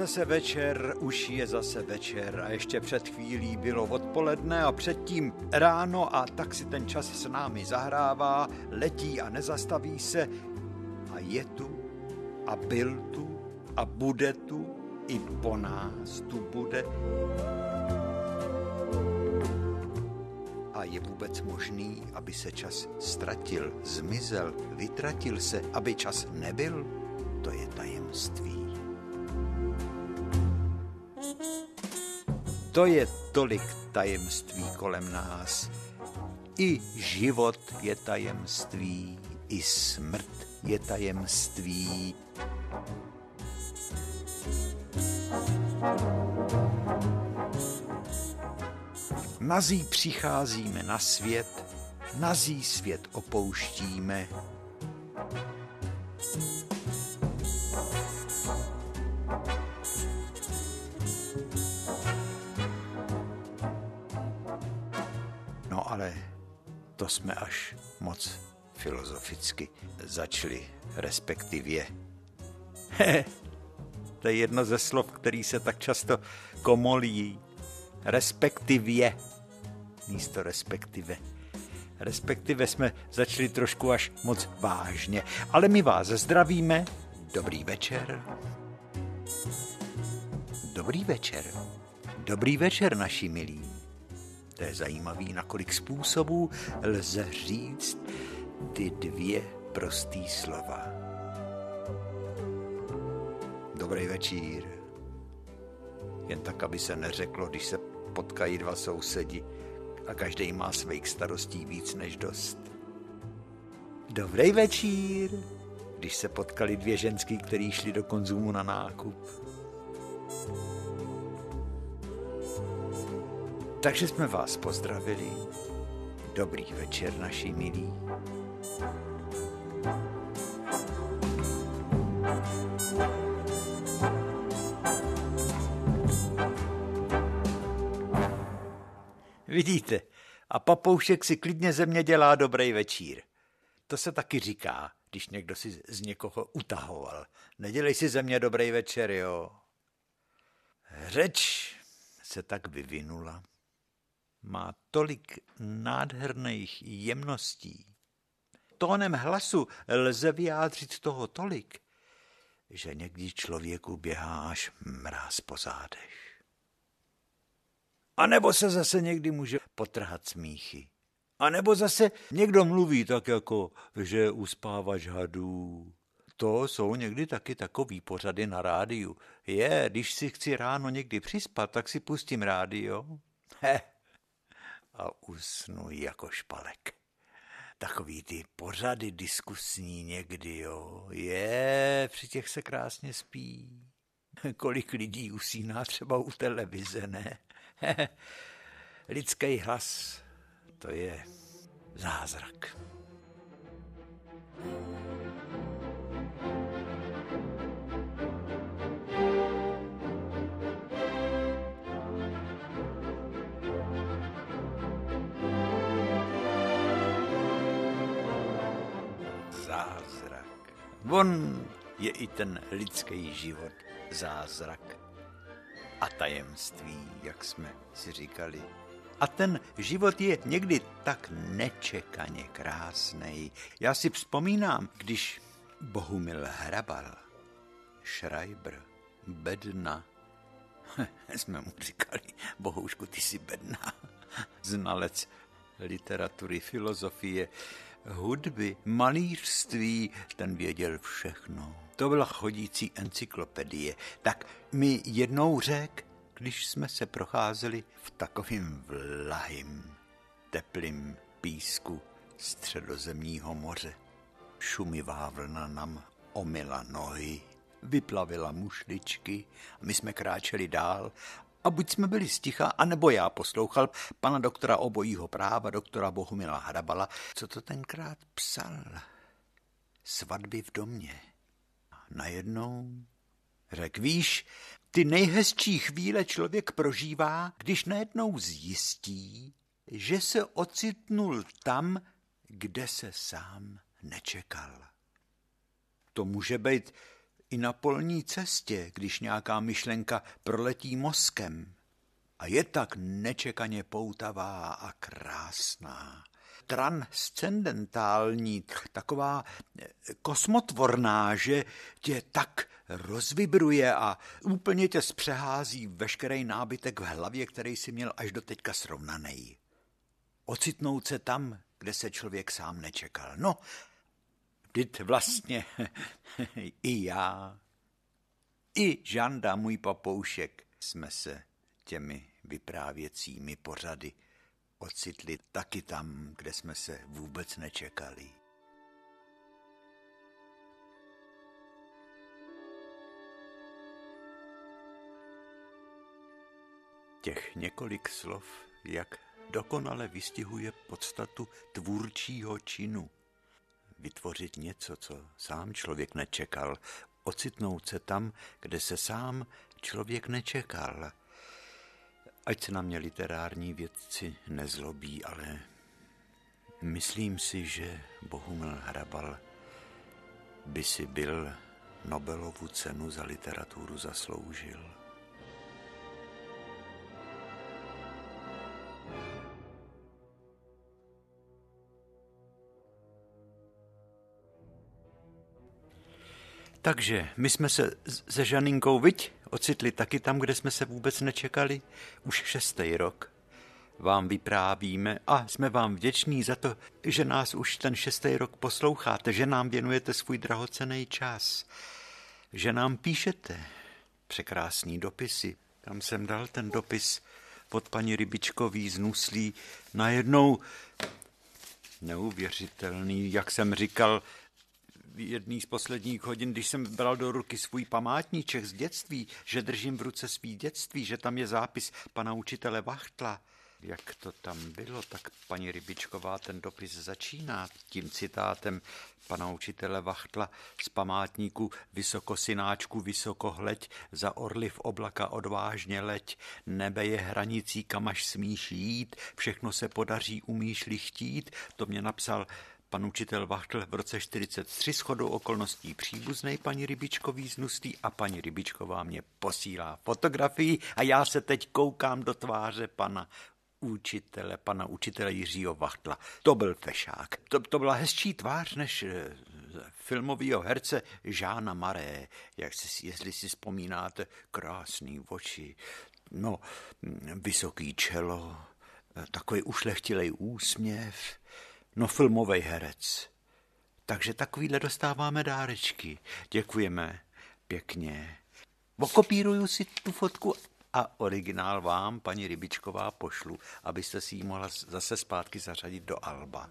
Zase večer, už je zase večer a ještě před chvílí bylo odpoledne a předtím ráno a tak si ten čas s námi zahrává, letí a nezastaví se a je tu a byl tu a bude tu i po nás tu bude. A je vůbec možný, aby se čas ztratil, zmizel, vytratil se, aby čas nebyl? To je tajemství. To je tolik tajemství kolem nás. I život je tajemství, i smrt je tajemství. Nazí přicházíme na svět, nazí svět opouštíme. No ale to jsme až moc filozoficky začali, respektivě. to je jedno ze slov, který se tak často komolí. Respektivě místo respektive. Respektive jsme začali trošku až moc vážně. Ale my vás zdravíme. Dobrý večer. Dobrý večer. Dobrý večer, naši milí. To je zajímavý, na kolik způsobů lze říct ty dvě prostý slova. Dobrý večír. Jen tak, aby se neřeklo, když se potkají dva sousedi a každý má svých starostí víc než dost. Dobrý večír, když se potkali dvě ženský, které šli do konzumu na nákup. Takže jsme vás pozdravili. Dobrý večer, naši milí. Vidíte, a papoušek si klidně země dělá dobrý večír. To se taky říká, když někdo si z někoho utahoval. Nedělej si země dobrý večer, jo. Řeč se tak vyvinula. Má tolik nádherných jemností. Tónem hlasu lze vyjádřit toho tolik, že někdy člověku běhá až mráz po zádech. A nebo se zase někdy může potrhat smíchy. A nebo zase někdo mluví tak jako, že uspávač hadů. To jsou někdy taky takový pořady na rádiu. Je, když si chci ráno někdy přispat, tak si pustím rádio. He. A usnu jako špalek. Takový ty pořady diskusní někdy, jo. Je, při těch se krásně spí. Kolik lidí usíná třeba u televize, ne? Lidský hlas, to je zázrak. Zázrak. On je i ten lidský život zázrak a tajemství, jak jsme si říkali. A ten život je někdy tak nečekaně krásný. Já si vzpomínám, když Bohumil Hrabal, Schreiber, Bedna, jsme mu říkali, Bohoušku, ty jsi bedna, znalec literatury, filozofie, hudby, malířství, ten věděl všechno to byla chodící encyklopedie. Tak mi jednou řek, když jsme se procházeli v takovým vlahým, teplým písku středozemního moře. Šumivá vlna nám omila nohy, vyplavila mušličky, my jsme kráčeli dál a buď jsme byli sticha, anebo já poslouchal pana doktora obojího práva, doktora Bohumila Hrabala, co to tenkrát psal. Svatby v domě najednou řekl, víš, ty nejhezčí chvíle člověk prožívá, když najednou zjistí, že se ocitnul tam, kde se sám nečekal. To může být i na polní cestě, když nějaká myšlenka proletí mozkem a je tak nečekaně poutavá a krásná transcendentální, taková eh, kosmotvorná, že tě tak rozvibruje a úplně tě zpřehází veškerý nábytek v hlavě, který si měl až do teďka srovnaný. Ocitnout se tam, kde se člověk sám nečekal. No, vždyť vlastně i já, i Žanda, můj papoušek, jsme se těmi vyprávěcími pořady ocitli taky tam, kde jsme se vůbec nečekali. Těch několik slov, jak dokonale vystihuje podstatu tvůrčího činu. Vytvořit něco, co sám člověk nečekal, ocitnout se tam, kde se sám člověk nečekal. Ať se na mě literární vědci nezlobí, ale myslím si, že Bohumil Hrabal by si byl Nobelovu cenu za literaturu zasloužil. Takže my jsme se se Žaninkou, viď, ocitli taky tam, kde jsme se vůbec nečekali. Už šestý rok vám vyprávíme a jsme vám vděční za to, že nás už ten šestý rok posloucháte, že nám věnujete svůj drahocený čas, že nám píšete překrásní dopisy. Tam jsem dal ten dopis od paní Rybičkový z Nuslí najednou neuvěřitelný, jak jsem říkal, jedný z posledních hodin, když jsem bral do ruky svůj památníček z dětství, že držím v ruce svý dětství, že tam je zápis pana učitele Vachtla, jak to tam bylo, tak paní Rybičková ten dopis začíná tím citátem pana učitele Vachtla z památníku Vysokosináčku vysokohleď, za orly v oblaka odvážně leď, nebe je hranicí, kam až smíš jít, všechno se podaří, umíš-li chtít, to mě napsal Pan učitel Vachtl v roce 43 shodou okolností příbuznej paní Rybičkový z Nustý a paní Rybičková mě posílá fotografii a já se teď koukám do tváře pana učitele, pana učitele Jiřího Vachtla. To byl fešák. To, to byla hezčí tvář než eh, filmového herce Žána Maré, jak si, jestli si vzpomínáte, krásný oči, no, vysoký čelo, eh, takový ušlechtilej úsměv, no filmový herec. Takže takovýhle dostáváme dárečky. Děkujeme pěkně. Okopíruju si tu fotku a originál vám, paní Rybičková, pošlu, abyste si ji mohla zase zpátky zařadit do Alba.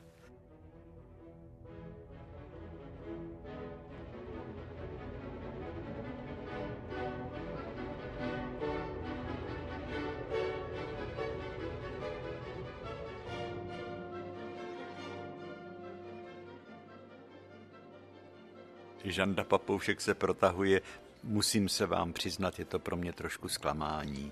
Žanda Papoušek se protahuje. Musím se vám přiznat, je to pro mě trošku zklamání,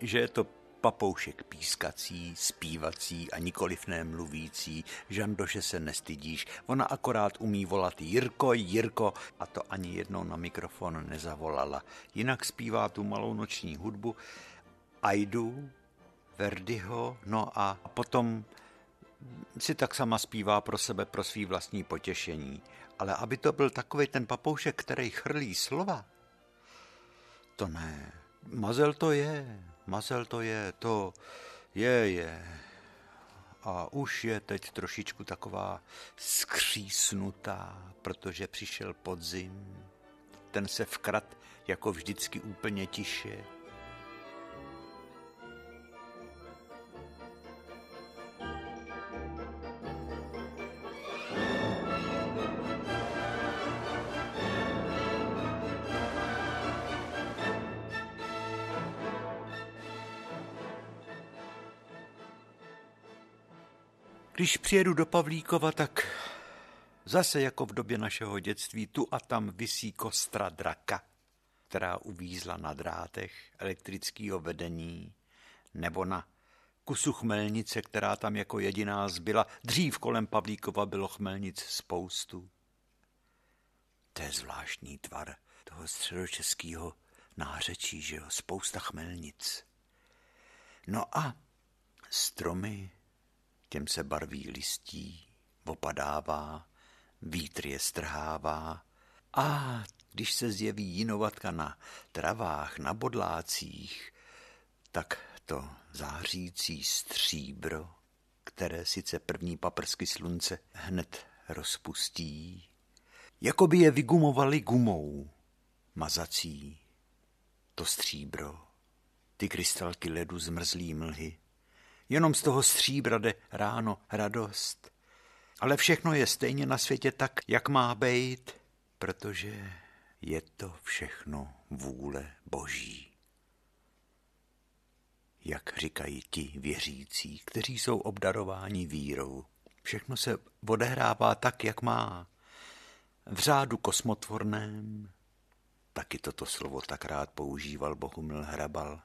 že je to papoušek pískací, zpívací a nikoliv nemluvící. Žando, že se nestydíš. Ona akorát umí volat Jirko, Jirko a to ani jednou na mikrofon nezavolala. Jinak zpívá tu malou noční hudbu Aidu, Verdiho, no a potom si tak sama zpívá pro sebe, pro svý vlastní potěšení. Ale aby to byl takový ten papoušek, který chrlí slova, to ne. Mazel to je, mazel to je, to je, je. A už je teď trošičku taková skřísnutá, protože přišel podzim. Ten se vkrat jako vždycky úplně tiše Když přijedu do Pavlíkova, tak zase jako v době našeho dětství tu a tam visí kostra draka, která uvízla na drátech elektrického vedení nebo na kusu chmelnice, která tam jako jediná zbyla. Dřív kolem Pavlíkova bylo chmelnic spoustu. To je zvláštní tvar toho středočeského nářečí, že jo, spousta chmelnic. No a stromy, těm se barví listí, opadává, vítr je strhává a když se zjeví jinovatka na travách, na bodlácích, tak to zářící stříbro, které sice první paprsky slunce hned rozpustí, jako by je vygumovali gumou mazací. To stříbro, ty krystalky ledu zmrzlý mlhy, jenom z toho stříbra jde ráno radost. Ale všechno je stejně na světě tak, jak má být, protože je to všechno vůle Boží. Jak říkají ti věřící, kteří jsou obdarováni vírou. Všechno se odehrává tak, jak má. V řádu kosmotvorném, taky toto slovo tak rád používal Bohumil Hrabal.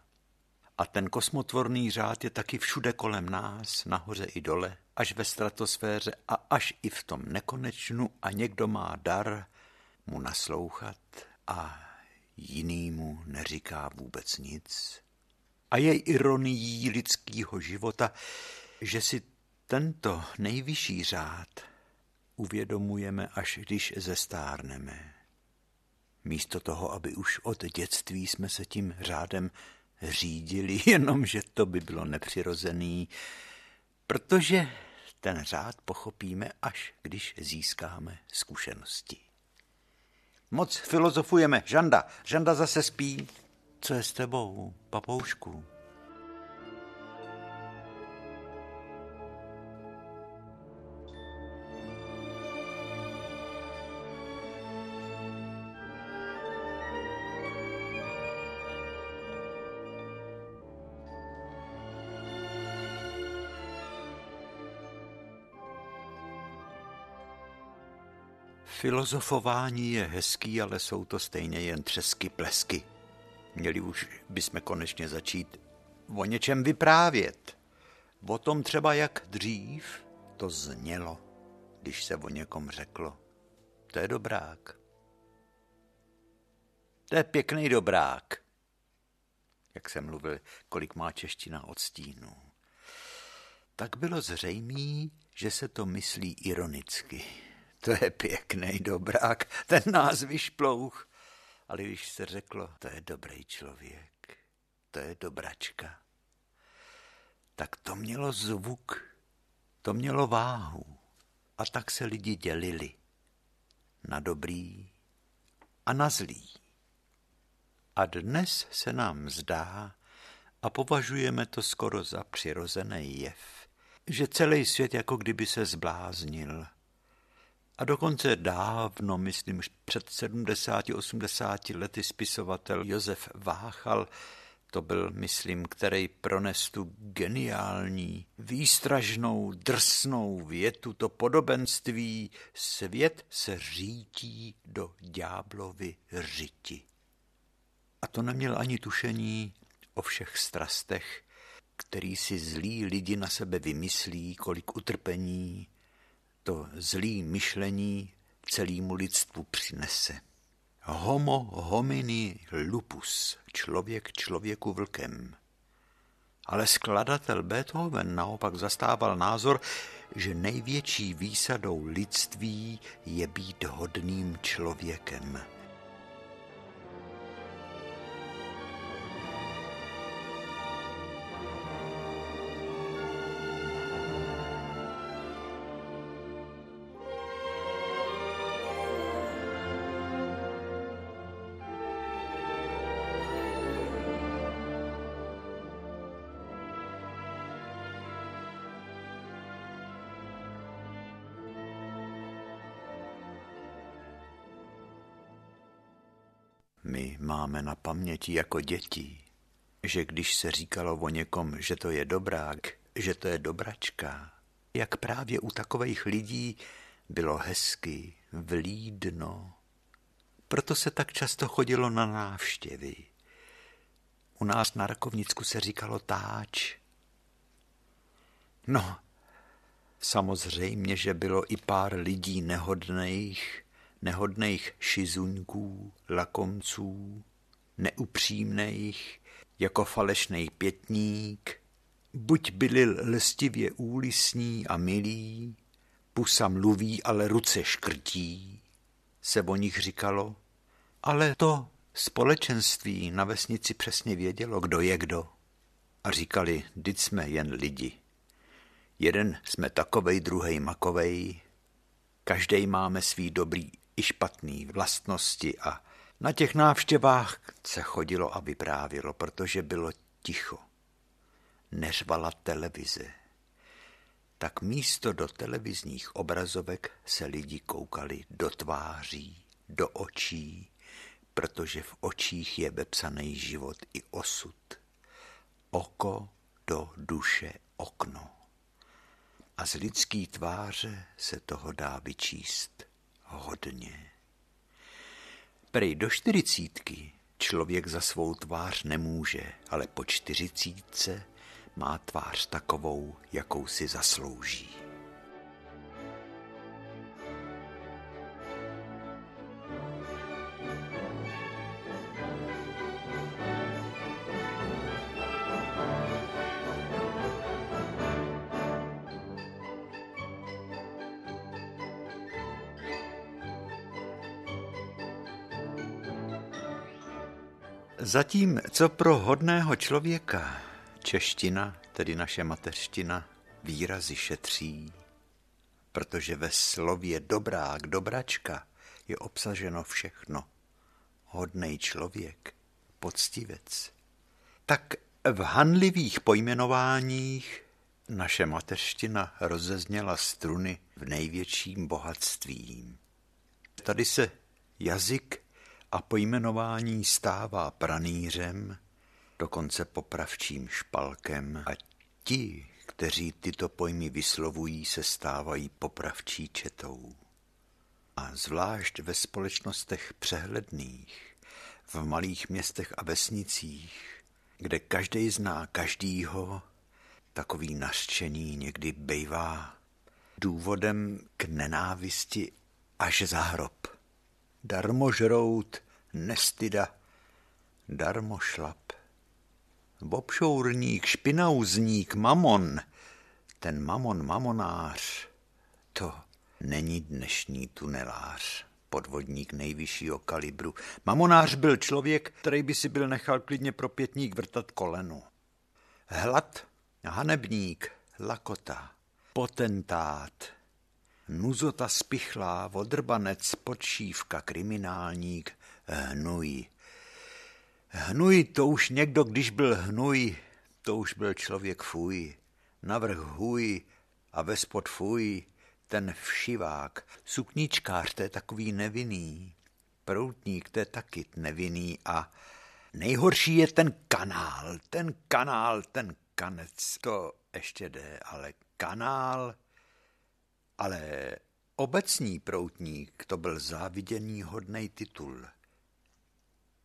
A ten kosmotvorný řád je taky všude kolem nás, nahoře i dole, až ve stratosféře a až i v tom nekonečnu a někdo má dar mu naslouchat a jinýmu neříká vůbec nic. A je ironií lidského života, že si tento nejvyšší řád uvědomujeme, až když zestárneme. Místo toho, aby už od dětství jsme se tím řádem řídili, jenomže to by bylo nepřirozený, protože ten řád pochopíme, až když získáme zkušenosti. Moc filozofujeme. Žanda, Žanda zase spí. Co je s tebou, papoušku? Filozofování je hezký, ale jsou to stejně jen třesky plesky. Měli už bychom konečně začít o něčem vyprávět. O tom třeba, jak dřív to znělo, když se o někom řeklo. To je dobrák. To je pěkný dobrák. Jak jsem mluvil, kolik má čeština od stínu. Tak bylo zřejmé, že se to myslí ironicky to je pěkný dobrák, ten nás vyšplouch. Ale když se řeklo, to je dobrý člověk, to je dobračka, tak to mělo zvuk, to mělo váhu. A tak se lidi dělili na dobrý a na zlý. A dnes se nám zdá, a považujeme to skoro za přirozený jev, že celý svět jako kdyby se zbláznil – a dokonce dávno, myslím, před 70-80 lety spisovatel Josef Váchal, to byl, myslím, který prones tu geniální, výstražnou, drsnou větu, to podobenství, svět se řítí do ďáblovy řiti. A to neměl ani tušení o všech strastech, který si zlí lidi na sebe vymyslí, kolik utrpení, to zlý myšlení celému lidstvu přinese. Homo homini lupus, člověk člověku vlkem. Ale skladatel Beethoven naopak zastával názor, že největší výsadou lidství je být hodným člověkem. Paměti jako děti, že když se říkalo o někom, že to je dobrák, že to je dobračka, jak právě u takových lidí bylo hezky, vlídno. Proto se tak často chodilo na návštěvy. U nás na Rakovnicku se říkalo táč. No, samozřejmě, že bylo i pár lidí nehodných, nehodných šizuňků, lakomců, neupřímných, jako falešný pětník, buď byli lstivě úlisní a milí, pusa mluví, ale ruce škrtí, se o nich říkalo, ale to společenství na vesnici přesně vědělo, kdo je kdo. A říkali, vždyť jsme jen lidi. Jeden jsme takovej, druhej makovej, každý máme svý dobrý i špatný vlastnosti a na těch návštěvách se chodilo a vyprávělo, protože bylo ticho. Neřvala televize. Tak místo do televizních obrazovek se lidi koukali do tváří, do očí, protože v očích je vepsaný život i osud. Oko do duše okno. A z lidský tváře se toho dá vyčíst hodně. Prej do čtyřicítky člověk za svou tvář nemůže, ale po čtyřicítce má tvář takovou, jakou si zaslouží. Zatím, co pro hodného člověka čeština, tedy naše mateřština, výrazy šetří, protože ve slově dobrák, dobračka je obsaženo všechno. Hodnej člověk, poctivec. Tak v hanlivých pojmenováních naše mateřština rozezněla struny v největším bohatstvím. Tady se jazyk a pojmenování stává pranýřem, dokonce popravčím špalkem a ti, kteří tyto pojmy vyslovují, se stávají popravčí četou. A zvlášť ve společnostech přehledných, v malých městech a vesnicích, kde každý zná každýho, takový nařčení někdy bejvá důvodem k nenávisti až za hrob darmožrout, nestyda, darmošlap. Bobšourník, špinauzník, mamon, ten mamon mamonář, to není dnešní tunelář, podvodník nejvyššího kalibru. Mamonář byl člověk, který by si byl nechal klidně pro pětník vrtat kolenu. Hlad, hanebník, lakota, potentát, nuzota spichlá, vodrbanec, podšívka, kriminálník, hnuj. Hnuj to už někdo, když byl hnuj, to už byl člověk fuj. Navrh huj a ve spod fuj, ten všivák, sukničkář, to je takový nevinný, proutník, to je taky nevinný a nejhorší je ten kanál, ten kanál, ten kanec, to ještě jde, ale kanál, ale obecní proutník to byl záviděný hodný titul.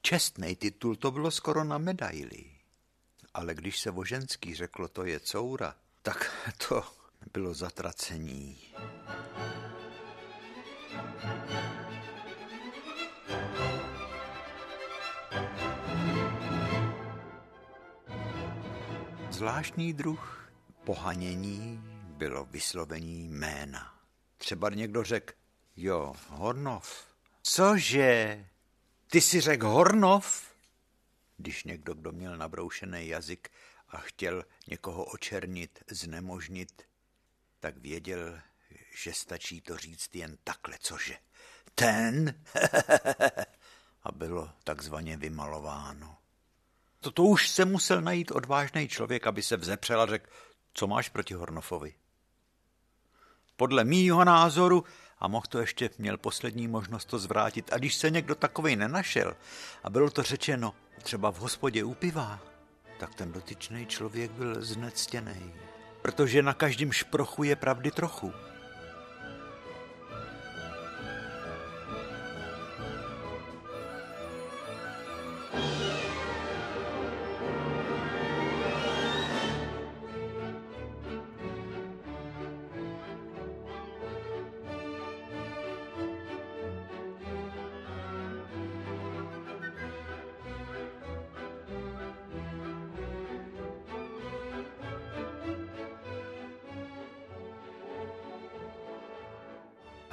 Čestný titul to bylo skoro na medaili. Ale když se voženský řeklo, to je coura, tak to bylo zatracení. Zvláštní druh pohanění bylo vyslovení jména. Třeba někdo řekl, jo, Hornov. Cože? Ty si řekl Hornov? Když někdo, kdo měl nabroušený jazyk a chtěl někoho očernit, znemožnit, tak věděl, že stačí to říct jen takhle, cože? Ten? a bylo takzvaně vymalováno. Toto už se musel najít odvážný člověk, aby se vzepřel a řekl, co máš proti Hornofovi? Podle mýho názoru, a mohl to ještě, měl poslední možnost to zvrátit, a když se někdo takovej nenašel a bylo to řečeno třeba v hospodě u piva, tak ten dotyčný člověk byl znectěný, protože na každém šprochu je pravdy trochu.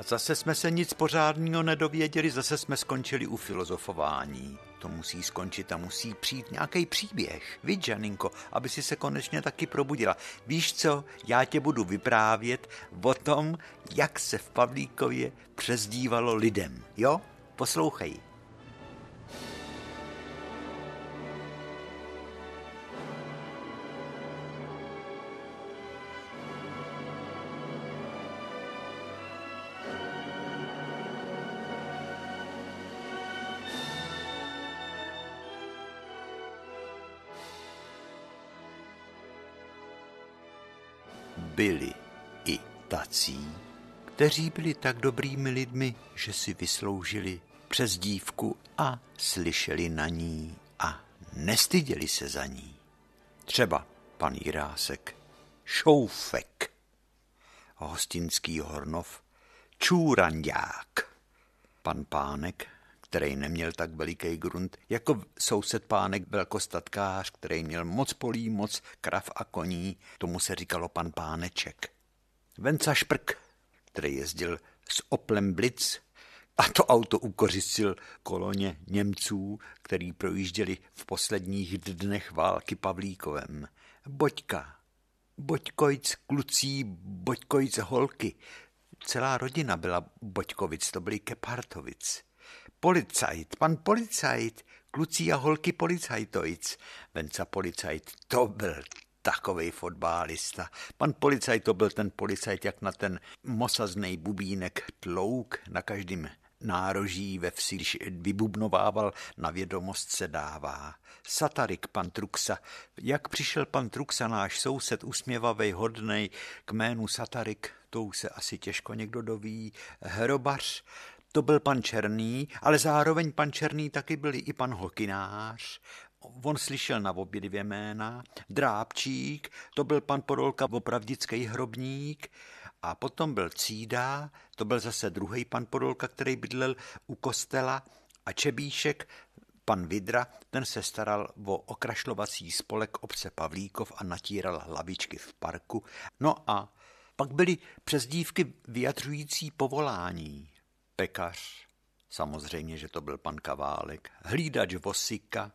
Zase jsme se nic pořádného nedověděli, zase jsme skončili u filozofování. To musí skončit a musí přijít nějaký příběh. Víš, Janinko, aby si se konečně taky probudila. Víš co, já tě budu vyprávět o tom, jak se v Pavlíkově přezdívalo lidem. Jo? Poslouchej. Kteří byli tak dobrými lidmi, že si vysloužili přes dívku a slyšeli na ní a nestyděli se za ní. Třeba pan Jirásek, Šoufek, hostinský Hornov, Čůrandák, pan Pánek, který neměl tak veliký grunt, jako soused pánek velkostatkář, který měl moc polí, moc krav a koní, tomu se říkalo pan páneček. Venca Šprk, který jezdil s Oplem Blitz, a to auto ukořistil koloně Němců, který projížděli v posledních dnech války Pavlíkovem. Boďka, Boďkojc klucí, Boďkojc holky. Celá rodina byla Boďkovic, to byli Kepartovic. Policajt, pan policajt, kluci a holky policajtojic. Venca policajt, to byl takovej fotbalista. Pan policajt to byl ten policajt, jak na ten mosaznej bubínek tlouk na každém nároží ve vsi, když vybubnovával, na vědomost se dává. Satarik pan Truxa. Jak přišel pan Truxa, náš soused, usměvavej, hodnej, k jménu Satarik, to už se asi těžko někdo doví, hrobař, to byl pan Černý, ale zároveň pan Černý taky byl i pan Hokinář. On slyšel na obě dvě jména. Drábčík, to byl pan Podolka, opravdický hrobník. A potom byl Cída, to byl zase druhý pan Podolka, který bydlel u kostela. A Čebíšek, pan Vidra, ten se staral o okrašlovací spolek obce Pavlíkov a natíral hlavičky v parku. No a pak byly přezdívky vyjadřující povolání pekař, samozřejmě, že to byl pan Kaválek, hlídač vosika,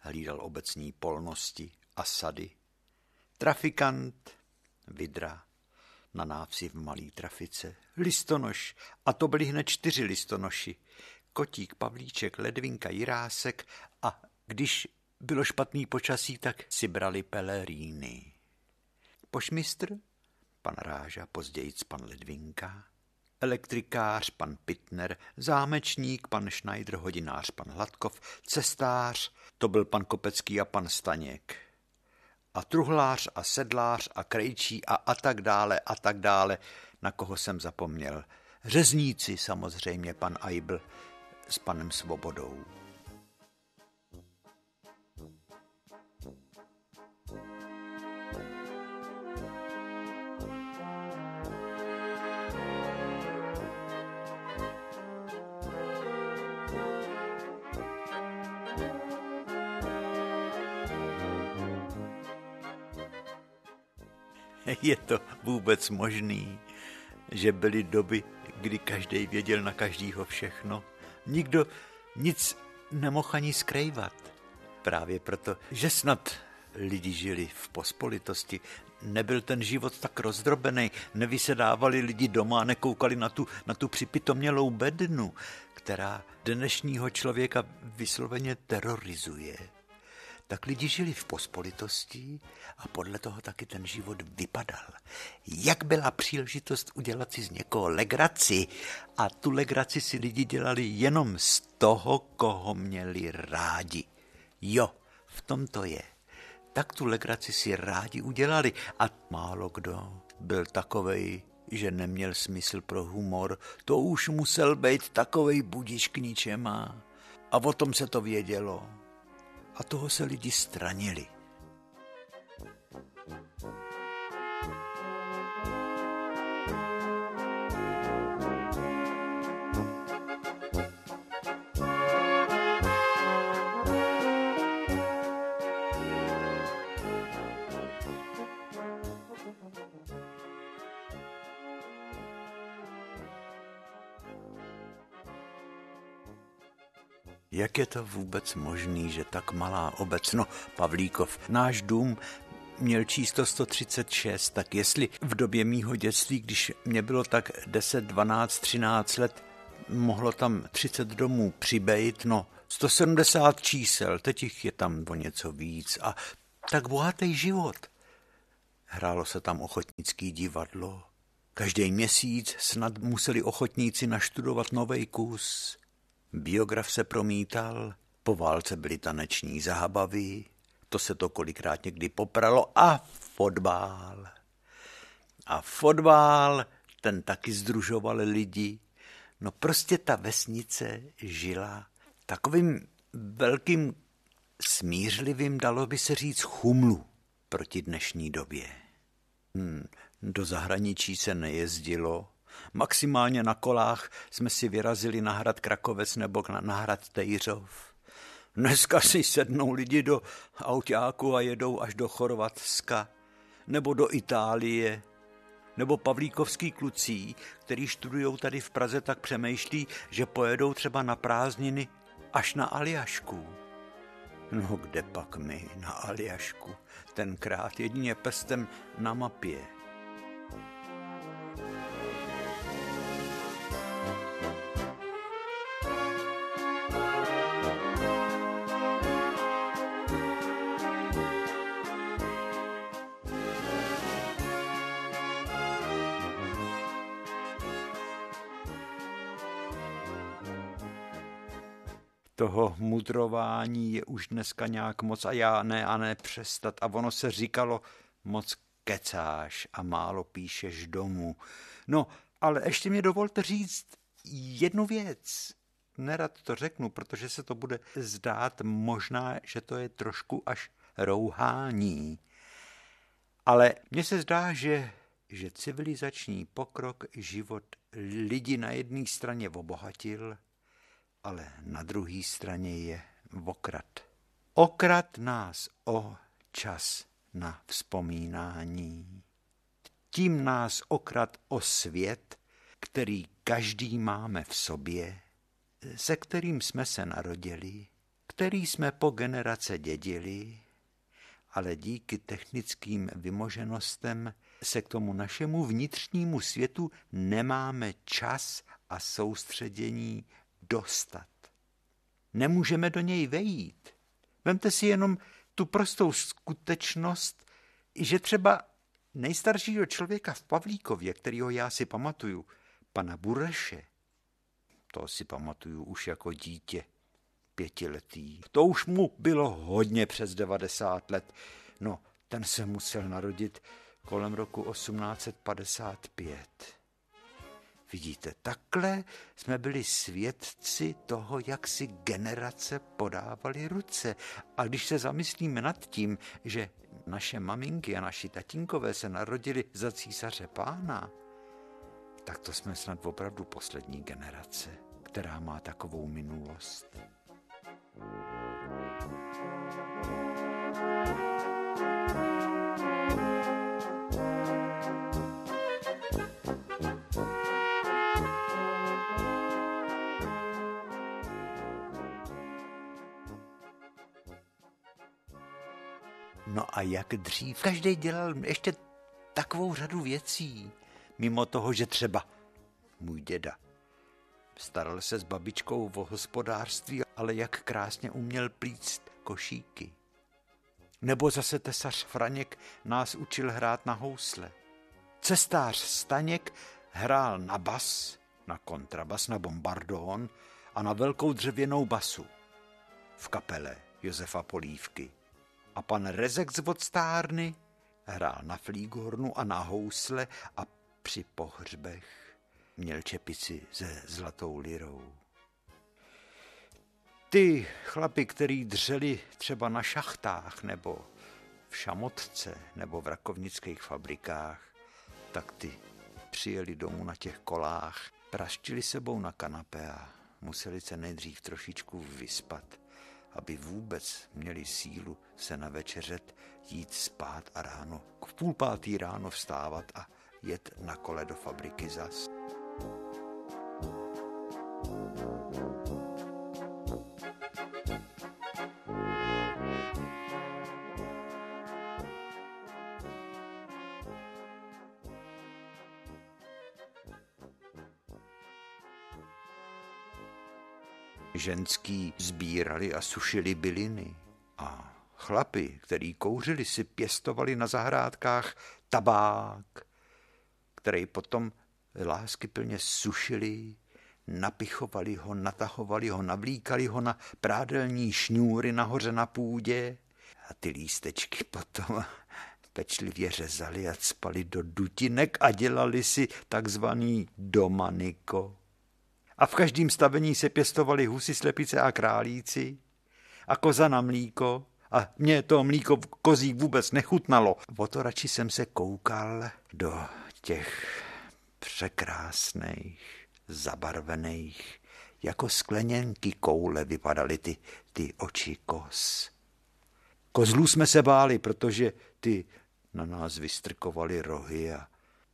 hlídal obecní polnosti a sady, trafikant, vidra, na návsi v malý trafice, listonoš, a to byli hned čtyři listonoši, kotík, pavlíček, ledvinka, jirásek a když bylo špatný počasí, tak si brali peleríny. Pošmistr, pan Ráža, později pan Ledvinka, elektrikář pan Pitner, zámečník pan Schneider, hodinář pan Hladkov, cestář, to byl pan Kopecký a pan Staněk. A truhlář a sedlář a krejčí a a tak dále a tak dále, na koho jsem zapomněl. Řezníci samozřejmě pan Aibl s panem Svobodou. je to vůbec možný, že byly doby, kdy každý věděl na každýho všechno. Nikdo nic nemohl ani skrývat. Právě proto, že snad lidi žili v pospolitosti, nebyl ten život tak rozdrobený, nevysedávali lidi doma a nekoukali na tu, na tu připitomělou bednu, která dnešního člověka vysloveně terorizuje tak lidi žili v pospolitosti a podle toho taky ten život vypadal. Jak byla příležitost udělat si z někoho legraci a tu legraci si lidi dělali jenom z toho, koho měli rádi. Jo, v tom to je. Tak tu legraci si rádi udělali a málo kdo byl takovej, že neměl smysl pro humor, to už musel být takovej budiš k ničema. A o tom se to vědělo a toho se lidi stranili. Je to vůbec možný, že tak malá obec, no Pavlíkov, náš dům měl číslo 136, tak jestli v době mýho dětství, když mě bylo tak 10, 12, 13 let, mohlo tam 30 domů přibejt, no 170 čísel, teď jich je tam o něco víc a tak bohatý život. Hrálo se tam ochotnický divadlo. Každý měsíc snad museli ochotníci naštudovat nový kus. Biograf se promítal, po válce byly taneční zábavy, to se to kolikrát někdy popralo a fotbál. A fotbál, ten taky združoval lidi. No prostě ta vesnice žila takovým velkým smířlivým, dalo by se říct, chumlu proti dnešní době. Hmm, do zahraničí se nejezdilo, maximálně na kolách jsme si vyrazili na hrad Krakovec nebo na hrad Tejřov. Dneska si sednou lidi do autáku a jedou až do Chorvatska nebo do Itálie, nebo pavlíkovský klucí, který studují tady v Praze, tak přemýšlí, že pojedou třeba na prázdniny až na Aljašku. No kde pak my na Aljašku? Tenkrát jedině pestem na mapě. Toho mudrování je už dneska nějak moc a já ne a ne přestat. A ono se říkalo, moc kecáš a málo píšeš domů. No, ale ještě mě dovolte říct jednu věc. Nerad to řeknu, protože se to bude zdát možná, že to je trošku až rouhání. Ale mně se zdá, že, že civilizační pokrok život lidi na jedné straně obohatil, ale na druhé straně je okrad. Okrad nás o čas na vzpomínání. Tím nás okrad o svět, který každý máme v sobě, se kterým jsme se narodili, který jsme po generace dědili, ale díky technickým vymoženostem se k tomu našemu vnitřnímu světu nemáme čas a soustředění dostat. Nemůžeme do něj vejít. Vemte si jenom tu prostou skutečnost, že třeba nejstaršího člověka v Pavlíkově, kterýho já si pamatuju, pana Bureše, to si pamatuju už jako dítě, pětiletý. To už mu bylo hodně přes 90 let. No, ten se musel narodit kolem roku 1855. Vidíte, takhle jsme byli svědci toho, jak si generace podávaly ruce. A když se zamyslíme nad tím, že naše maminky a naši tatínkové se narodili za císaře pána, tak to jsme snad opravdu poslední generace, která má takovou minulost. No a jak dřív? Každý dělal ještě takovou řadu věcí, mimo toho, že třeba můj děda staral se s babičkou o hospodářství, ale jak krásně uměl plíct košíky. Nebo zase tesař Franěk nás učil hrát na housle. Cestář Staněk hrál na bas, na kontrabas, na bombardón a na velkou dřevěnou basu v kapele Josefa Polívky a pan Rezek z Vodstárny hrál na flígornu a na housle a při pohřbech měl čepici se zlatou lirou. Ty chlapi, který dřeli třeba na šachtách nebo v šamotce nebo v rakovnických fabrikách, tak ty přijeli domů na těch kolách, praštili sebou na kanapé a museli se nejdřív trošičku vyspat aby vůbec měli sílu se navečeřet, jít spát a ráno, v půl pátý ráno vstávat a jet na kole do fabriky zas. Ženský sbírali a sušili byliny. A chlapy, který kouřili, si pěstovali na zahrádkách tabák, který potom láskyplně sušili, napichovali ho, natahovali ho, navlíkali ho na prádelní šňůry nahoře na půdě a ty lístečky potom pečlivě řezali a spali do dutinek a dělali si takzvaný domaniko. A v každém stavení se pěstovali husy, slepice a králíci a koza na mlíko a mě to mlíko kozí vůbec nechutnalo. O to radši jsem se koukal do těch překrásných, zabarvených, jako skleněnky koule vypadaly ty, ty oči koz. Kozlů jsme se báli, protože ty na nás vystrkovali rohy a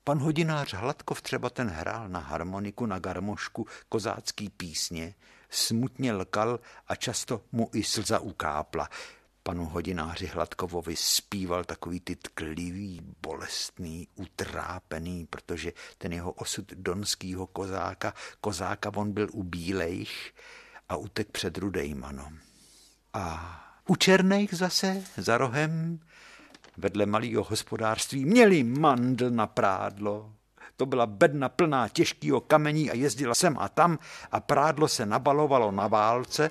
pan hodinář Hladkov třeba ten hrál na harmoniku, na garmošku kozácký písně, smutně lkal a často mu i slza ukápla panu hodináři Hladkovovi zpíval takový ty tklivý, bolestný, utrápený, protože ten jeho osud donskýho kozáka, kozáka on byl u bílejch a utek před rudejmanom. A u černých zase za rohem vedle malého hospodářství měli mandl na prádlo. To byla bedna plná těžkého kamení a jezdila sem a tam a prádlo se nabalovalo na válce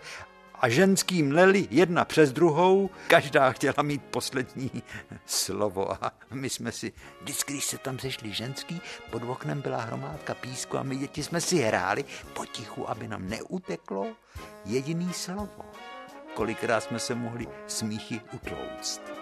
a ženský mleli jedna přes druhou, každá chtěla mít poslední slovo a my jsme si, vždycky, když se tam sešli ženský, pod oknem byla hromádka písku a my děti jsme si hráli potichu, aby nám neuteklo jediný slovo. Kolikrát jsme se mohli smíchy utlouct.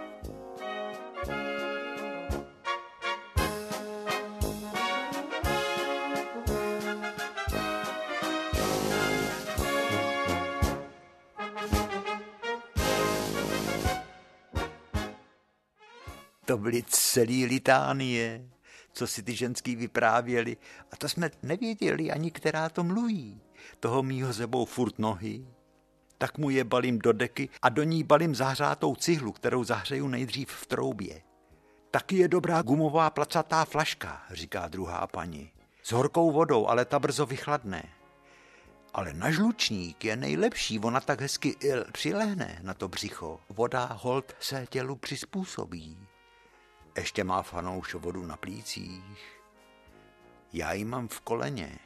To byly celý litánie, co si ty ženský vyprávěli. A to jsme nevěděli ani, která to mluví. Toho mýho zebou furt nohy, tak mu je balím do deky a do ní balím zahřátou cihlu, kterou zahřeju nejdřív v troubě. Taky je dobrá gumová placatá flaška, říká druhá paní. S horkou vodou, ale ta brzo vychladne. Ale na žlučník je nejlepší, ona tak hezky přilehne na to břicho. Voda hold se tělu přizpůsobí. Ještě má fanoušovodu na plících. Já ji mám v koleně.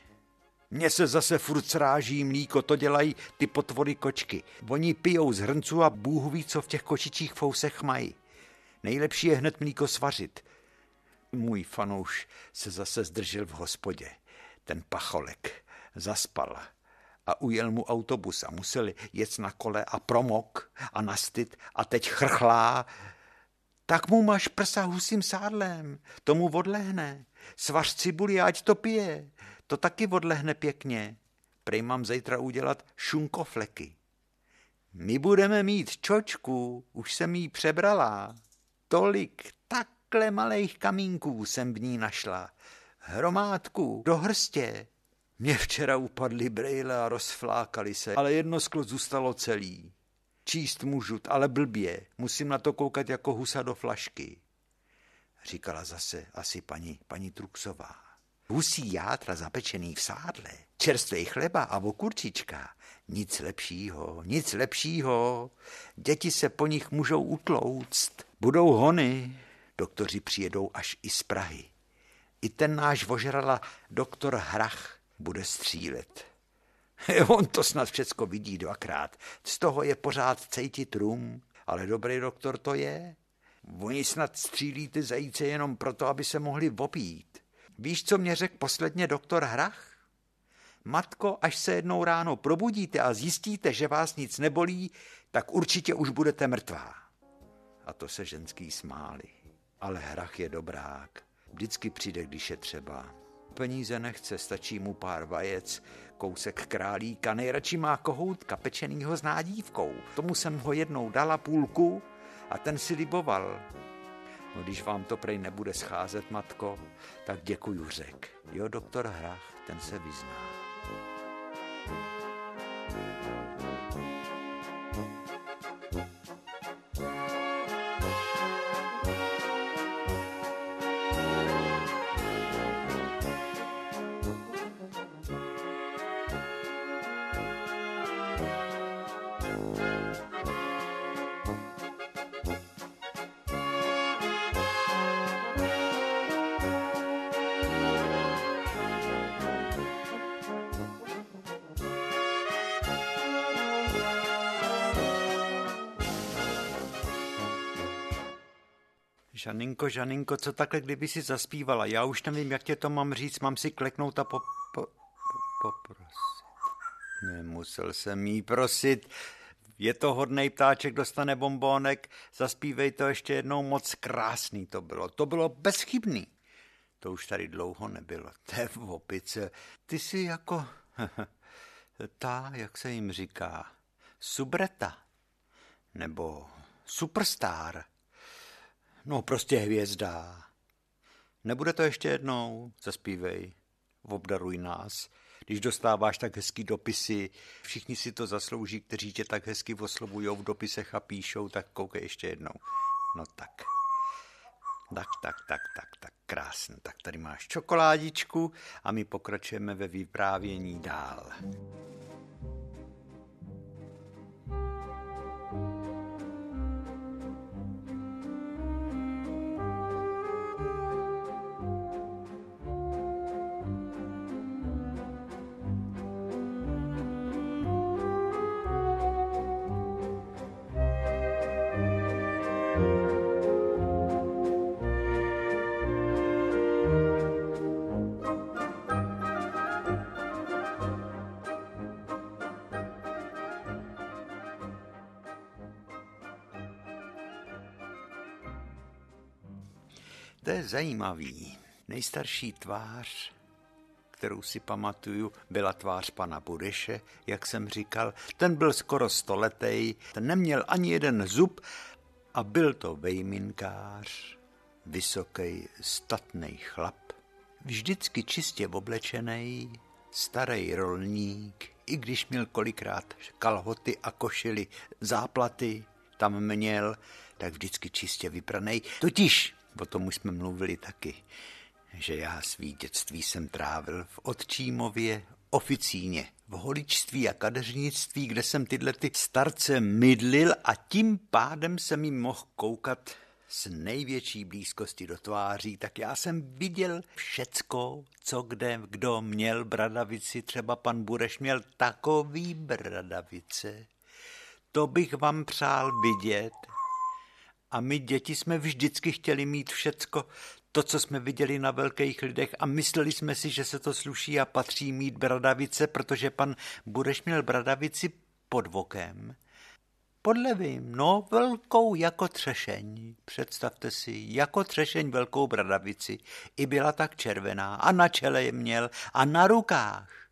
Mně se zase furt sráží mlíko, to dělají ty potvory kočky. Oni pijou z hrnců a Bůh ví, co v těch kočičích fousech mají. Nejlepší je hned mlíko svařit. Můj fanouš se zase zdržel v hospodě. Ten pacholek zaspal a ujel mu autobus a museli jet na kole a promok a nastyt a teď chrchlá, tak mu máš prsa husím sádlem, tomu odlehne. Svař cibuli, ať to pije, to taky odlehne pěkně. Prej mám zítra udělat šunkofleky. My budeme mít čočku, už jsem jí přebrala. Tolik takhle malých kamínků jsem v ní našla. Hromádku, do hrstě. Mě včera upadly brejle a rozflákali se, ale jedno sklo zůstalo celý. Číst můžu, ale blbě. Musím na to koukat jako husa do flašky. Říkala zase asi paní, paní Truxová. Husí játra zapečený v sádle, čerstvý chleba a okurčička. Nic lepšího, nic lepšího. Děti se po nich můžou utlouct. Budou hony. Doktoři přijedou až i z Prahy. I ten náš vožrala doktor Hrach bude střílet. On to snad všecko vidí dvakrát. Z toho je pořád cejtit rum, ale dobrý doktor to je. Oni snad střílí ty zajíce jenom proto, aby se mohli opít. Víš, co mě řekl posledně doktor Hrach? Matko, až se jednou ráno probudíte a zjistíte, že vás nic nebolí, tak určitě už budete mrtvá. A to se ženský smáli. Ale Hrach je dobrák. Vždycky přijde, když je třeba. Peníze nechce, stačí mu pár vajec, kousek králíka, nejradši má kohoutka pečenýho s nádívkou. Tomu jsem ho jednou dala půlku a ten si liboval. No, když vám to prej nebude scházet, matko, tak děkuju řek. Jo, doktor Hrach, ten se vyzná. Žaninko, Žaninko, co takhle kdyby si zaspívala? Já už nevím, jak tě to mám říct, mám si kleknout a po, po, poprosit. Nemusel jsem jí prosit. Je to hodnej ptáček, dostane bombónek, zaspívej to ještě jednou, moc krásný to bylo. To bylo bezchybný. To už tady dlouho nebylo. Je v opice. Ty jsi jako ta, jak se jim říká, subreta nebo superstar. No prostě hvězda. Nebude to ještě jednou? Zaspívej. Obdaruj nás. Když dostáváš tak hezký dopisy, všichni si to zaslouží, kteří tě tak hezky oslovují v dopisech a píšou, tak koukej ještě jednou. No tak. Tak, tak, tak, tak, tak, krásně. Tak tady máš čokoládičku a my pokračujeme ve vyprávění dál. Zajímavý. Nejstarší tvář, kterou si pamatuju, byla tvář pana Budeše, jak jsem říkal. Ten byl skoro stoletej, ten neměl ani jeden zub a byl to vejminkář, vysoký, statný chlap, vždycky čistě oblečený, starý rolník, i když měl kolikrát kalhoty a košily, záplaty tam měl, tak vždycky čistě vypranej. Totiž o tom už jsme mluvili taky, že já svý dětství jsem trávil v Otčímově oficíně, v holičství a kadeřnictví, kde jsem tyhle ty starce mydlil a tím pádem jsem jim mohl koukat s největší blízkosti do tváří, tak já jsem viděl všecko, co kde kdo měl. Bradavici, třeba pan Bureš měl takový bradavice. To bych vám přál vidět, a my děti jsme vždycky chtěli mít všecko, to, co jsme viděli na velkých lidech a mysleli jsme si, že se to sluší a patří mít bradavice, protože pan Bureš měl bradavici pod vokem. Podle vím, no velkou jako třešeň. Představte si, jako třešeň velkou bradavici. I byla tak červená a na čele je měl a na rukách.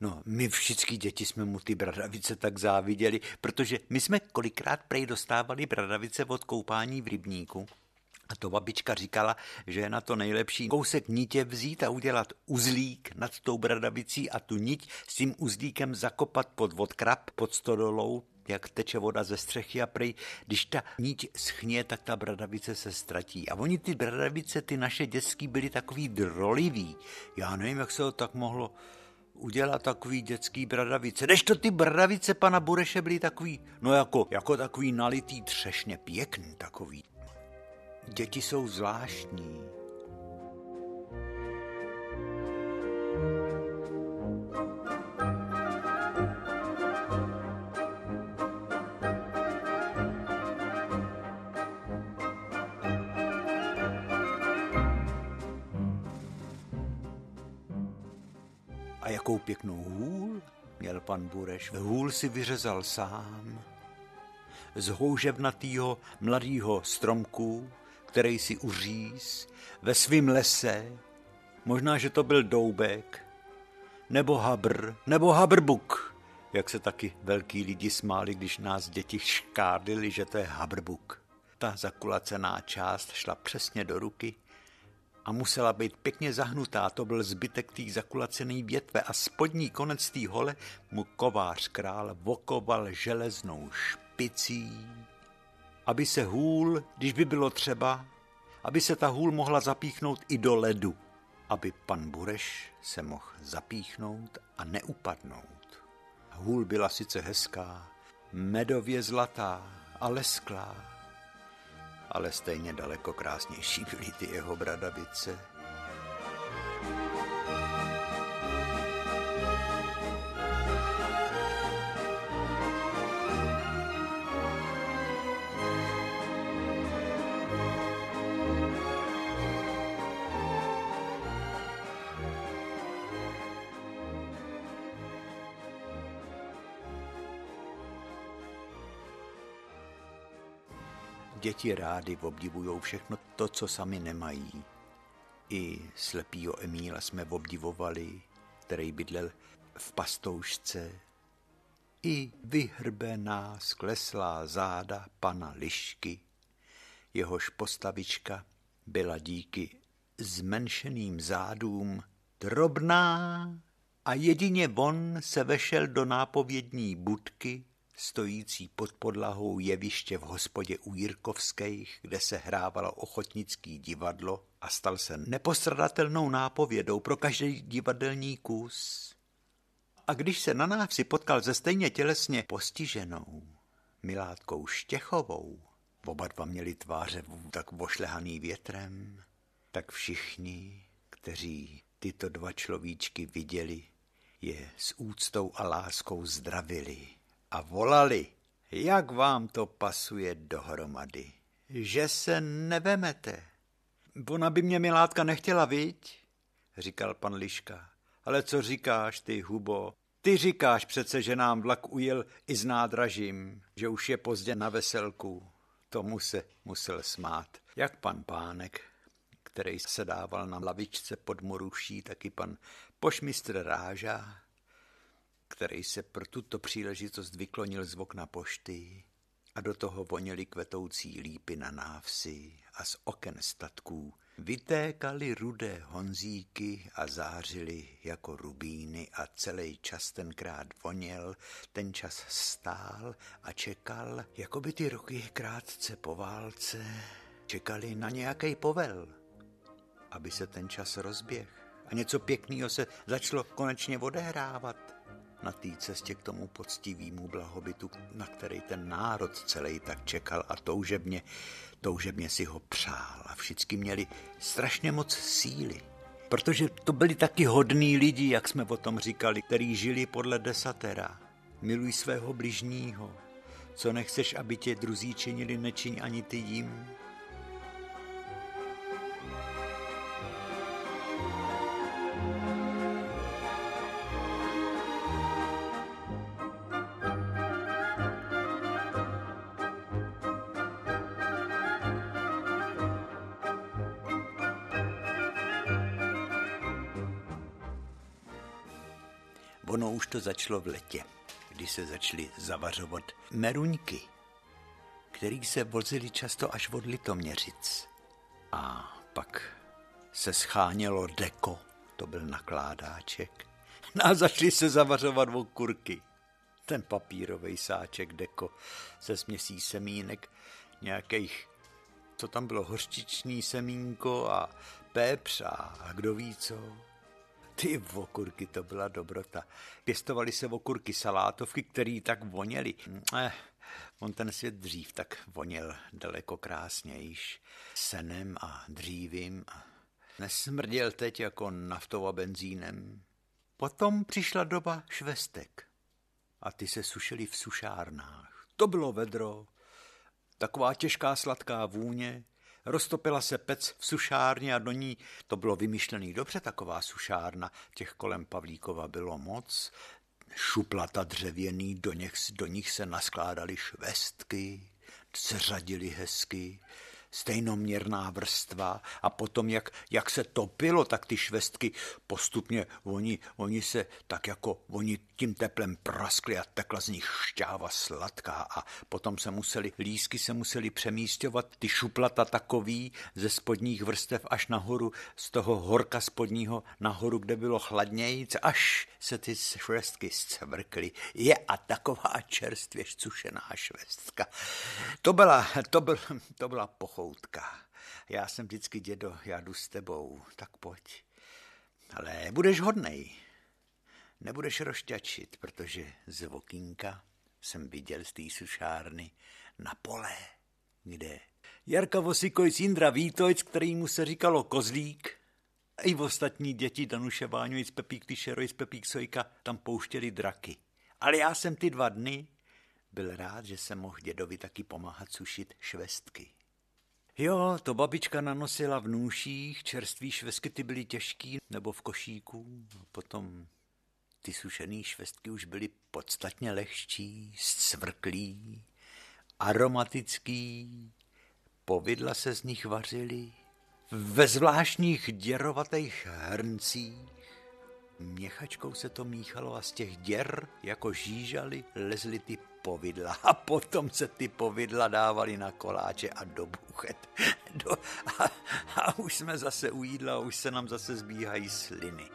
No, my všichni děti jsme mu ty bradavice tak záviděli, protože my jsme kolikrát prej dostávali bradavice od koupání v rybníku. A to babička říkala, že je na to nejlepší kousek nitě vzít a udělat uzlík nad tou bradavicí a tu niť s tím uzlíkem zakopat pod vodkrab, pod stodolou, jak teče voda ze střechy a prej, když ta niť schně, tak ta bradavice se ztratí. A oni ty bradavice, ty naše dětský, byly takový drolivý. Já nevím, jak se to tak mohlo udělat takový dětský bradavice. Než to ty bradavice pana Bureše byly takový, no jako, jako takový nalitý třešně, pěkný takový. Děti jsou zvláštní. Jakou pěknou hůl měl pan Bureš. Hůl si vyřezal sám z houževnatýho mladýho stromku, který si uříz ve svým lese. Možná, že to byl doubek, nebo habr, nebo habrbuk, jak se taky velký lidi smáli, když nás děti škádili, že to je habrbuk. Ta zakulacená část šla přesně do ruky a musela být pěkně zahnutá, to byl zbytek té zakulacený větve a spodní konec té hole mu kovář král vokoval železnou špicí, aby se hůl, když by bylo třeba, aby se ta hůl mohla zapíchnout i do ledu, aby pan Bureš se mohl zapíchnout a neupadnout. Hůl byla sice hezká, medově zlatá a lesklá, ale stejně daleko krásnější byly ty jeho bradavice. Děti rády obdivují všechno to, co sami nemají. I slepýho Emíla jsme obdivovali, který bydlel v pastoušce. I vyhrbená skleslá záda pana Lišky, jehož postavička byla díky zmenšeným zádům drobná a jedině von se vešel do nápovědní budky, stojící pod podlahou jeviště v hospodě u Jirkovských, kde se hrávalo ochotnický divadlo a stal se nepostradatelnou nápovědou pro každý divadelní kus. A když se na návsi potkal ze stejně tělesně postiženou Milátkou Štěchovou, oba dva měli tváře tak vošlehaný větrem, tak všichni, kteří tyto dva človíčky viděli, je s úctou a láskou zdravili a volali, jak vám to pasuje dohromady, že se nevemete. Ona by mě Milátka nechtěla, viď? říkal pan Liška. Ale co říkáš ty, Hubo? Ty říkáš přece, že nám vlak ujel i s nádražím, že už je pozdě na veselku. Tomu se musel smát. Jak pan Pánek, který se dával na lavičce pod moruší, taky pan pošmistr Ráža, který se pro tuto příležitost vyklonil z okna pošty a do toho voněly kvetoucí lípy na návsi a z oken statků vytékaly rudé honzíky a zářily jako rubíny a celý čas tenkrát voněl, ten čas stál a čekal, jako by ty roky krátce po válce čekali na nějaký povel, aby se ten čas rozběh. A něco pěkného se začalo konečně odehrávat na té cestě k tomu poctivému blahobytu, na který ten národ celý tak čekal a toužebně, toužebně si ho přál. A všichni měli strašně moc síly. Protože to byli taky hodní lidi, jak jsme o tom říkali, kteří žili podle desatera. Miluj svého bližního. Co nechceš, aby tě druzí činili, nečiň ani ty jim. Ono už to začalo v letě, kdy se začaly zavařovat meruňky, který se vozili často až od Litoměřic. A pak se schánělo deko, to byl nakládáček, no a začali se zavařovat okurky. Ten papírový sáček deko se směsí semínek nějakých, co tam bylo, hořčičný semínko a pepř a kdo ví co. Ty okurky, to byla dobrota. Pěstovali se okurky salátovky, které tak voněly. Eh, on ten svět dřív tak voněl daleko krásnějš. Senem a dřívím. Nesmrděl teď jako naftou a benzínem. Potom přišla doba švestek. A ty se sušily v sušárnách. To bylo vedro. Taková těžká sladká vůně, Roztopila se pec v sušárně a do ní, to bylo vymyšlený dobře, taková sušárna, těch kolem Pavlíkova bylo moc, šuplata dřevěný, do nich, do nich se naskládaly švestky, seřadili hezky, stejnoměrná vrstva a potom, jak, jak se topilo, tak ty švestky postupně, oni, oni se tak jako, oni tím teplem praskli a tekla z nich šťáva sladká a potom se museli, lísky se museli přemístěvat, ty šuplata takový ze spodních vrstev až nahoru, z toho horka spodního nahoru, kde bylo chladnějíc, až se ty švestky zcvrkly. Je a taková čerstvě sušená švestka. To byla, to byl, to byla pochoutka. Já jsem vždycky, dědo, já jdu s tebou, tak pojď. Ale budeš hodnej, nebudeš rošťačit, protože z okýnka jsem viděl z té sušárny na pole, kde Jarka Vosikojc, Jindra Vítojc, mu se říkalo Kozlík, a i ostatní děti Danuše Váňovic, Pepík Tyšerojc, Pepík Sojka tam pouštěli draky. Ale já jsem ty dva dny byl rád, že jsem mohl dědovi taky pomáhat sušit švestky. Jo, to babička nanosila v nůších, čerství švestky ty byly těžký, nebo v košíku, potom ty sušené švestky už byly podstatně lehčí, svrklý, aromatický povidla se z nich vařily ve zvláštních děrovatých hrncích. Měchačkou se to míchalo a z těch děr, jako žížaly, lezly ty povidla a potom se ty povidla dávali na koláče a do buchet. Do, a, a už jsme zase u jídla už se nám zase zbíhají sliny.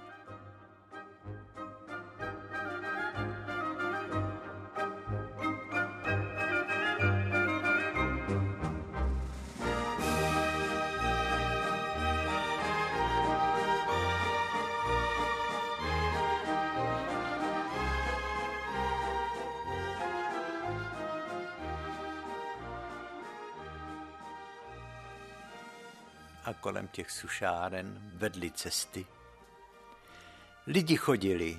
A kolem těch sušáren vedly cesty. Lidi chodili,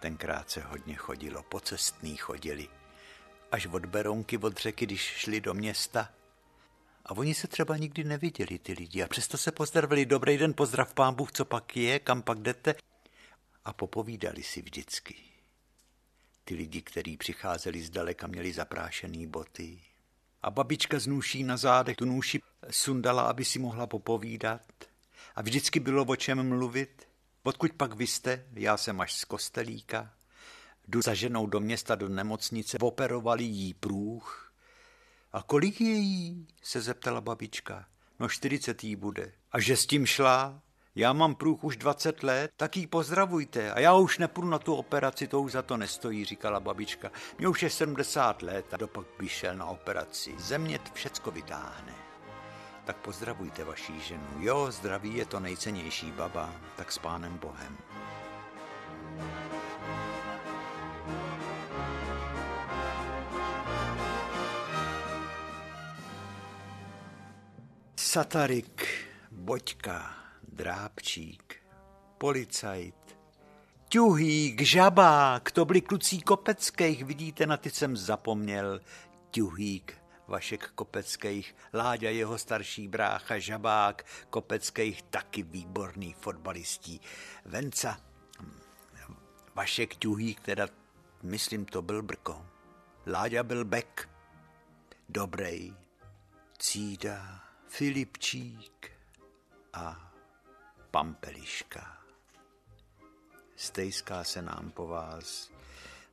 tenkrát se hodně chodilo, po cestný chodili, až od Berounky od řeky, když šli do města. A oni se třeba nikdy neviděli, ty lidi, a přesto se pozdravili, dobrý den, pozdrav pán Bůh, co pak je, kam pak jdete, a popovídali si vždycky. Ty lidi, kteří přicházeli zdaleka, měli zaprášený boty, a babička z nůší na zádech tu nůši sundala, aby si mohla popovídat. A vždycky bylo o čem mluvit. Odkud pak vy jste? Já jsem až z kostelíka. Jdu za ženou do města, do nemocnice, operovali jí průh. A kolik je jí? se zeptala babička. No 40 jí bude. A že s tím šla? Já mám průch už 20 let, tak jí pozdravujte. A já už nepůjdu na tu operaci, to už za to nestojí, říkala babička. Mě už je 70 let a dopak by šel na operaci. Země všecko vytáhne. Tak pozdravujte vaší ženu. Jo, zdraví je to nejcennější baba, tak s pánem Bohem. Satarik, Boďka, drápčík, policajt, ťuhýk, žabák, to byli klucí kopeckých, vidíte, na ty jsem zapomněl, ťuhýk, Vašek Kopeckých, Láďa jeho starší brácha, Žabák, Kopeckých, taky výborný fotbalistí. Venca, Vašek Ťuhýk, teda myslím, to byl Brko. Láďa byl Bek, dobrej, Cída, Filipčík a Pampeliška. Stejská se nám po vás.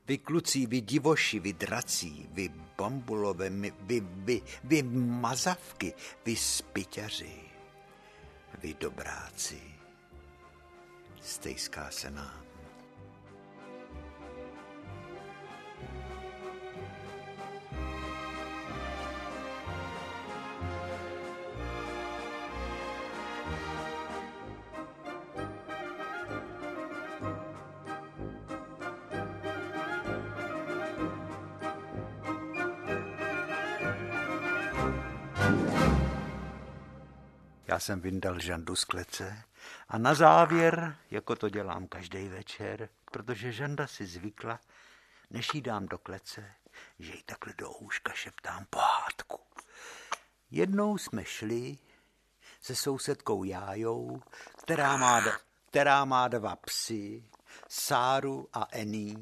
Vy kluci, vy divoši, vy drací, vy bambulové, vy, vy, vy, vy mazavky, vy spyťaři, vy dobráci. Stejská se nám. Jsem vyndal žandu z klece a na závěr, jako to dělám každý večer, protože žanda si zvykla, než jí dám do klece, že jí takhle do úška šeptám pohádku. Jednou jsme šli se sousedkou Jájou, která má, která má dva psy, Sáru a Ení,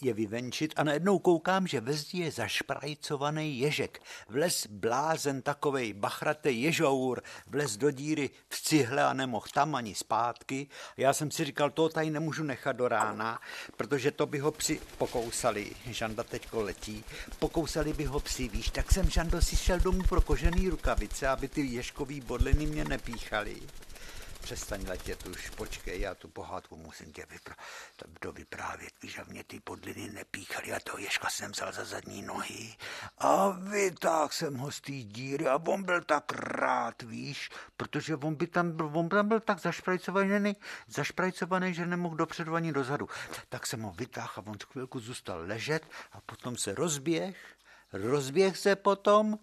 je vyvenčit a najednou koukám, že ve zdi je zašprajcovaný ježek. Vles blázen takovej bachratý ježour, vles do díry v cihle a nemohl tam ani zpátky. Já jsem si říkal, to tady nemůžu nechat do rána, protože to by ho psi pokousali. Žanda teďko letí. Pokousali by ho psi, víš, tak jsem Žando si šel domů pro kožený rukavice, aby ty ježkový bodliny mě nepíchaly přestaň letět už, počkej, já tu pohádku musím tě vypra- dovyprávět, víš, a mě ty podliny nepíchaly a toho ježka jsem vzal za zadní nohy a vytáhl jsem ho z té díry a on byl tak rád, víš, protože on by tam byl, on tam byl tak zašprajcovaný, zašprajcovaný, že nemohl dopředu ani dozadu. Tak jsem ho vytáhl a on chvilku zůstal ležet a potom se rozběh, rozběh se potom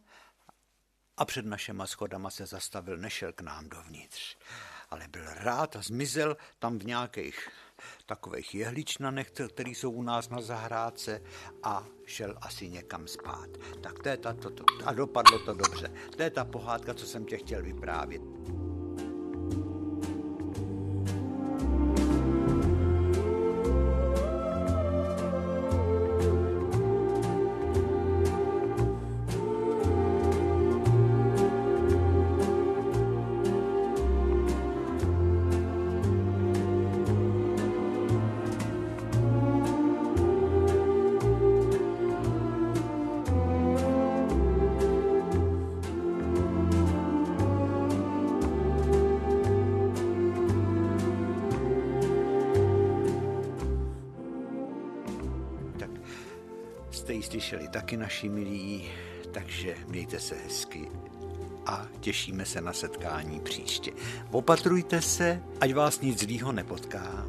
a před našima schodama se zastavil, nešel k nám dovnitř ale byl rád a zmizel tam v nějakých takových jehličnanech, které jsou u nás na zahrádce a šel asi někam spát. Tak to je ta, to, to, a dopadlo to dobře. To je ta pohádka, co jsem tě chtěl vyprávět. Naši milí, takže mějte se hezky a těšíme se na setkání příště. Opatrujte se, ať vás nic zlýho nepotká.